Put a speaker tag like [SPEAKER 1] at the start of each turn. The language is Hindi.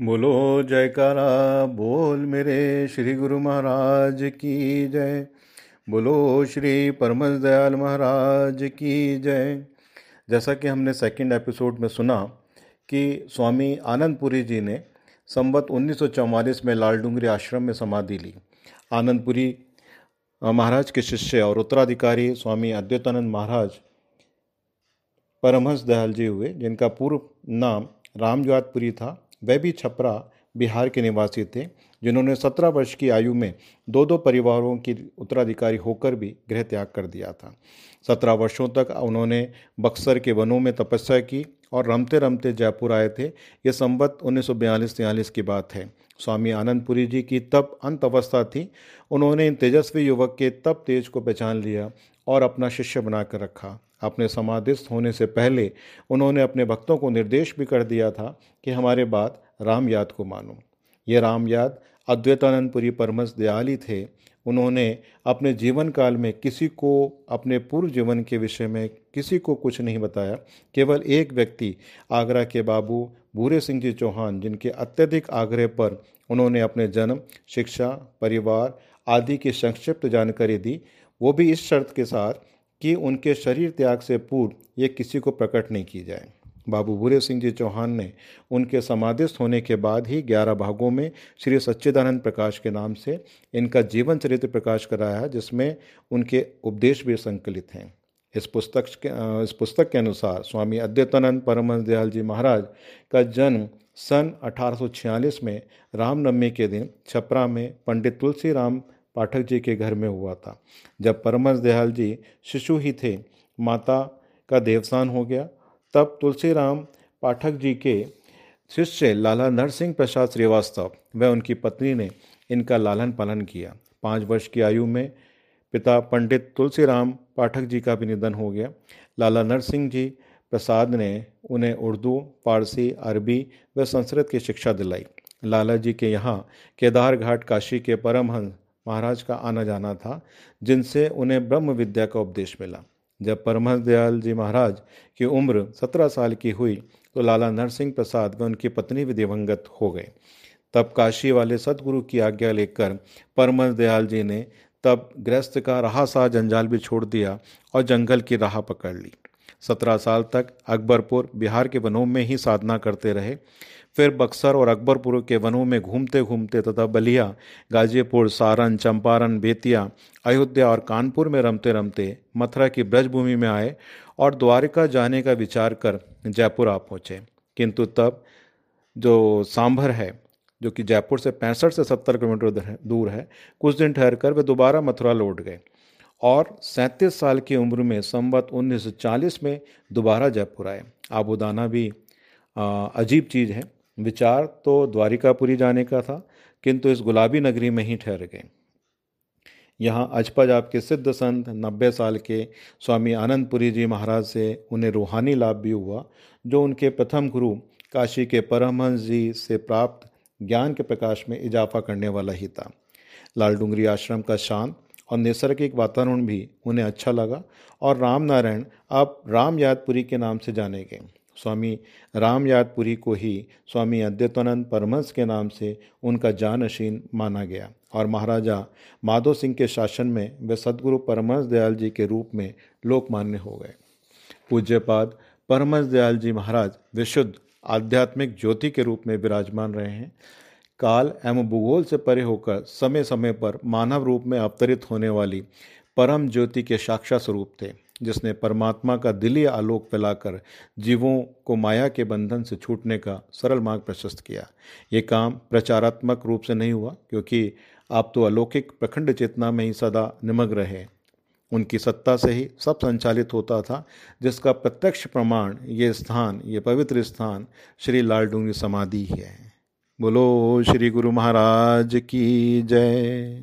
[SPEAKER 1] बोलो, जयकारा, बोल मेरे श्री गुरु महाराज की जय। बोलो, श्री परमस दयाल महाराज की जय। जैसा कि हमने सेकंड एपिसोड में सुना कि स्वामी आनंदपुरी जी ने संवत 1944 में लाल डूंगरी आश्रम में समाधि ली। आनंदपुरी महाराज के शिष्य और उत्तराधिकारी स्वामी अद्वैतानंद महाराज परमहंस दयाल जी हुए, जिनका पूर्व नाम रामजवातपुरी था। वह भी छपरा बिहार के निवासी थे, जिन्होंने सत्रह वर्ष की आयु में दो दो परिवारों की उत्तराधिकारी होकर भी गृह त्याग कर दिया था। सत्रह वर्षों तक उन्होंने बक्सर के वनों में तपस्या की और रमते रमते जयपुर आए थे। ये संवत उन्नीस सौ की बात है। स्वामी आनंदपुरी जी की तब अंत अवस्था थी। उन्होंने इन तेजस्वी युवक के तब तेज को पहचान लिया और अपना शिष्य बनाकर रखा। अपने समाधिस्थ होने से पहले उन्होंने अपने भक्तों को निर्देश भी कर दिया था कि हमारे बाद राम याद को मानो। ये राम याद अद्वैतानंदपुरी परमस दयाली थे। उन्होंने अपने जीवन काल में किसी को अपने पूर्व जीवन के विषय में किसी को कुछ नहीं बताया। केवल एक व्यक्ति, आगरा के बाबू भूरे सिंह जी चौहान, जिनके अत्यधिक आग्रह पर उन्होंने अपने जन्म, शिक्षा, परिवार आदि की संक्षिप्त जानकारी दी, वो भी इस शर्त के साथ कि उनके शरीर त्याग से पूर्व ये किसी को प्रकट नहीं की जाए। बाबू बुरे सिंह जी चौहान ने उनके समाधिस्थ होने के बाद ही ग्यारह भागों में श्री सच्चिदानंद प्रकाश के नाम से इनका जीवन चरित्र प्रकाश कराया है जिसमें उनके उपदेश भी संकलित हैं। इस पुस्तक के इस पुस्तक के अनुसार स्वामी अद्वैतानंद परमहंस दयाल जी महाराज का जन्म सन 1846 में रामनवमी के दिन छपरा में पंडित तुलसी राम पाठक जी के घर में हुआ था। जब परमहंस दयाल जी शिशु ही थे, माता का देवसान हो गया तब तुलसीराम पाठक जी के शिष्य लाला नरसिंह प्रसाद श्रीवास्तव व उनकी पत्नी ने इनका लालन पालन किया। पाँच वर्ष की आयु में पिता पंडित तुलसीराम पाठक जी का भी निधन हो गया। लाला नरसिंह जी प्रसाद ने उन्हें उर्दू, फारसी, अरबी व संस्कृत की शिक्षा दिलाई। लाला जी के यहाँ केदार घाट काशी के परमहंस महाराज का आना जाना था, जिनसे उन्हें ब्रह्म विद्या का उपदेश मिला। जब परमहंस दयाल जी महाराज की उम्र सत्रह साल की हुई तो लाला नरसिंह प्रसाद व उनकी पत्नी भी दिवंगत हो गए। तब काशी वाले सदगुरु की आज्ञा लेकर परमहंस दयाल जी ने तब गृहस्थ का रहा सा जंजाल भी छोड़ दिया और जंगल की राह पकड़ ली। सत्रह साल तक अकबरपुर, बिहार के वनों में ही साधना करते रहे। फिर बक्सर और अकबरपुर के वनों में घूमते घूमते तथा बलिया, गाजीपुर, सारण, चंपारण, बेतिया, अयोध्या और कानपुर में रमते रमते मथुरा की ब्रजभूमि में आए और द्वारिका जाने का विचार कर जयपुर आ पहुँचे। किंतु तब जो सांभर है, जो कि जयपुर से पैंसठ से सत्तर किलोमीटर दूर है, कुछ दिन ठहर कर वे दोबारा मथुरा लौट गए। और सैंतीस साल की उम्र में संवत 1940 में दोबारा जयपुर आए। आबुदाना भी अजीब चीज़ है। विचार तो द्वारिकापुरी जाने का था, किंतु इस गुलाबी नगरी में ही ठहर गए। यहाँ अजपज आपके सिद्ध संत, नब्बे साल के स्वामी आनंदपुरी जी महाराज से उन्हें रूहानी लाभ भी हुआ, जो उनके प्रथम गुरु काशी के परमहंस जी से प्राप्त ज्ञान के प्रकाश में इजाफा करने वाला ही था। लाल डूंगरी आश्रम का शांत और नैसर्गिक वातावरण भी उन्हें अच्छा लगा। और राम नारायण अब राम यादपुरी के नाम से जाने गए। स्वामी राम यादपुरी को ही स्वामी अद्वैतानंद परमहंस के नाम से उनका जानशीन माना गया। और महाराजा माधो सिंह के शासन में वे सदगुरु परमहंस दयाल जी के रूप में लोकमान्य हो गए। पूज्यपाद परमहंस दयाल जी महाराज विशुद्ध आध्यात्मिक ज्योति के रूप में विराजमान रहे हैं। काल एवं भूगोल से परे होकर समय समय पर मानव रूप में अवतरित होने वाली परम ज्योति के साक्षात स्वरूप थे, जिसने परमात्मा का दिली आलोक फैलाकर जीवों को माया के बंधन से छूटने का सरल मार्ग प्रशस्त किया। ये काम प्रचारात्मक रूप से नहीं हुआ, क्योंकि आप तो अलौकिक प्रखंड चेतना में ही सदा निमग्न रहे। उनकी सत्ता से ही सब संचालित होता था, जिसका प्रत्यक्ष प्रमाण ये स्थान, ये पवित्र स्थान श्री लाल डूँगी समाधि है। बोलो श्री गुरु महाराज की जय।